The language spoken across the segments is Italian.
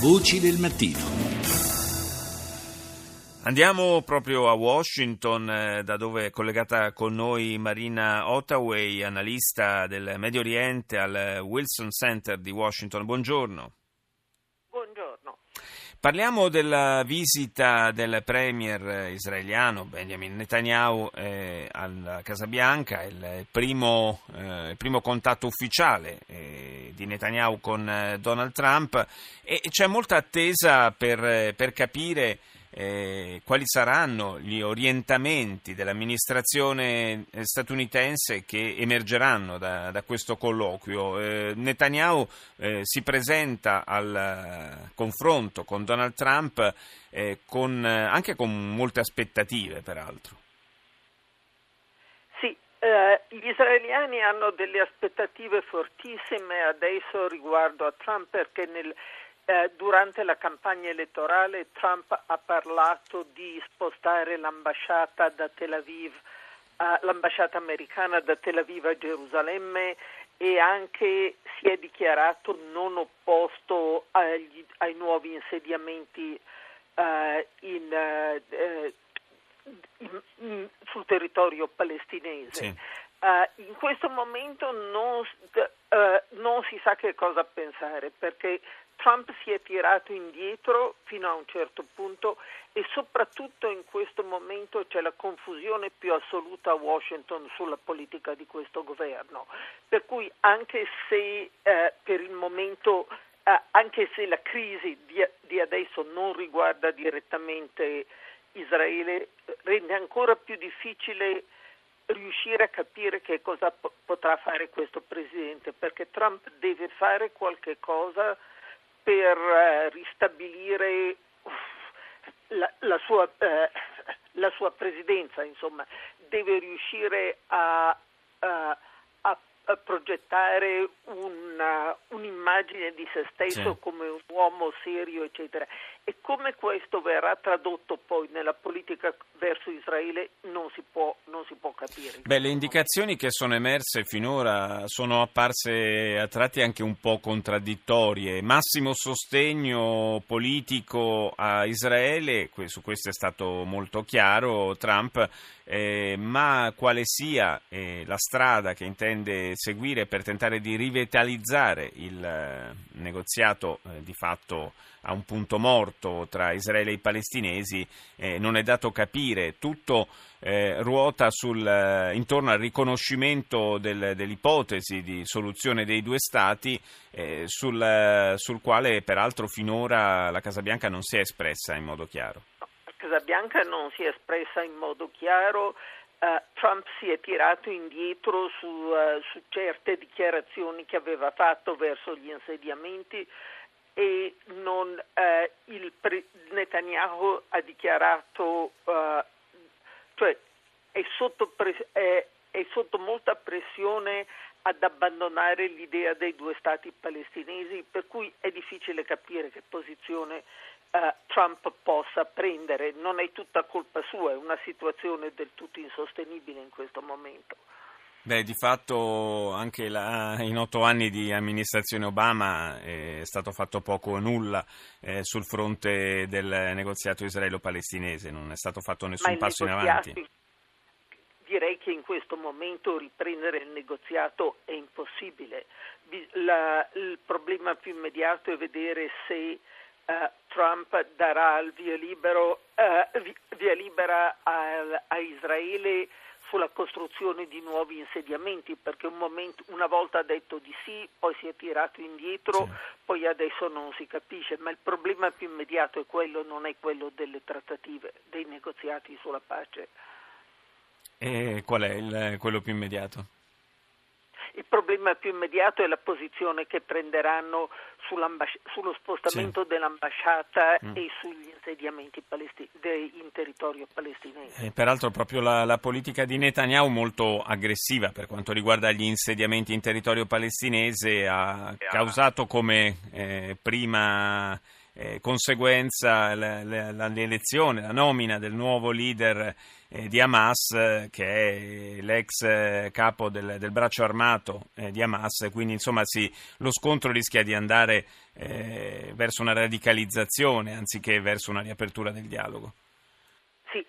Voci del mattino. Andiamo proprio a Washington, eh, da dove è collegata con noi Marina Ottaway, analista del Medio Oriente al Wilson Center di Washington. Buongiorno. Buongiorno. Parliamo della visita del premier israeliano Benjamin Netanyahu eh, alla Casa Bianca, il primo, eh, il primo contatto ufficiale eh, di Netanyahu con eh, Donald Trump e c'è molta attesa per, per capire eh, quali saranno gli orientamenti dell'amministrazione eh, statunitense che emergeranno da, da questo colloquio. Eh, Netanyahu eh, si presenta al eh, confronto con Donald Trump eh, con, anche con molte aspettative, peraltro. Sì, gli israeliani hanno delle aspettative fortissime adesso riguardo a Trump perché nel eh, durante la campagna elettorale Trump ha parlato di spostare l'ambasciata da Tel Aviv, eh, l'ambasciata americana da Tel Aviv a Gerusalemme e anche si è dichiarato non opposto agli, ai nuovi insediamenti eh, in, eh, in, in, sul territorio palestinese. Sì. Uh, in questo momento non, uh, non, si sa che cosa pensare perché Trump si è tirato indietro fino a un certo punto e soprattutto in questo momento c'è la confusione più assoluta a Washington sulla politica di questo governo. Per cui anche se eh, per il momento, eh, anche se la crisi di, di adesso non riguarda direttamente Israele, rende ancora più difficile riuscire a capire che cosa p- potrà fare questo presidente, perché Trump deve fare qualche cosa per eh, ristabilire la, la, sua, eh, la, sua, presidenza, insomma, deve riuscire a, a, a progettare una, un'immagine di se stesso sì. come un uomo serio, eccetera. E come questo verrà tradotto poi nella politica verso Israele non si può, non si può capire. Beh, le indicazioni che sono emerse finora sono apparse a tratti anche un po' contraddittorie. Massimo sostegno politico a Israele, su questo è stato molto chiaro Trump, eh, ma quale sia eh, la strada che intende seguire per tentare di rivitalizzare il eh, negoziato eh, di fatto a un punto morto tra Israele e i palestinesi eh, non è dato capire. Tutto eh, ruota sul, eh, intorno al riconoscimento del, dell'ipotesi di soluzione dei due Stati, eh, sul, sul quale peraltro finora la Casa Bianca non si è espressa in modo chiaro. La Casa Bianca non si è espressa in modo chiaro. Uh, Trump si è tirato indietro su, uh, su, certe dichiarazioni che aveva fatto verso gli insediamenti e non, eh, il pre- Netanyahu ha dichiarato, eh, cioè è sotto, pre- è, è sotto molta pressione ad abbandonare l'idea dei due stati palestinesi, per cui è difficile capire che posizione eh, Trump possa prendere. Non è tutta colpa sua, è una situazione del tutto insostenibile in questo momento. Beh, di fatto anche la, in otto anni di amministrazione Obama è stato fatto poco o nulla eh, sul fronte del negoziato israelo-palestinese, non è stato fatto nessun passo in avanti. Direi che in questo momento riprendere il negoziato è impossibile. La, il problema più immediato è vedere se uh, Trump darà il via, libero, uh, via libera a, a Israele sulla costruzione di nuovi insediamenti, perché un momento, una volta ha detto di sì, poi si è tirato indietro, sì. poi adesso non si capisce, ma il problema più immediato è quello, non è quello delle trattative, dei negoziati sulla pace. E qual è il, quello più immediato? Il problema più immediato è la posizione che prenderanno sullo spostamento sì. dell'ambasciata mm. e sugli insediamenti palesti- in territorio palestinese. E peraltro proprio la, la, politica di Netanyahu molto aggressiva per quanto riguarda gli insediamenti in territorio palestinese ha causato come eh, prima eh, conseguenza l'elezione, la nomina del nuovo leader eh, di Hamas, eh, che è l'ex eh, capo del, del braccio armato eh, di Hamas, quindi insomma sì, lo scontro rischia di andare eh, verso una radicalizzazione anziché verso una riapertura del dialogo. Sì,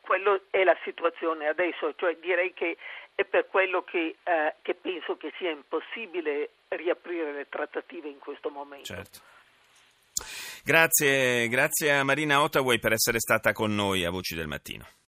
quello è la situazione adesso, cioè direi che è per quello che, eh, che penso che sia impossibile riaprire le trattative in questo momento. Certo. Grazie, grazie a Marina Ottaway per essere stata con noi a Voci del Mattino.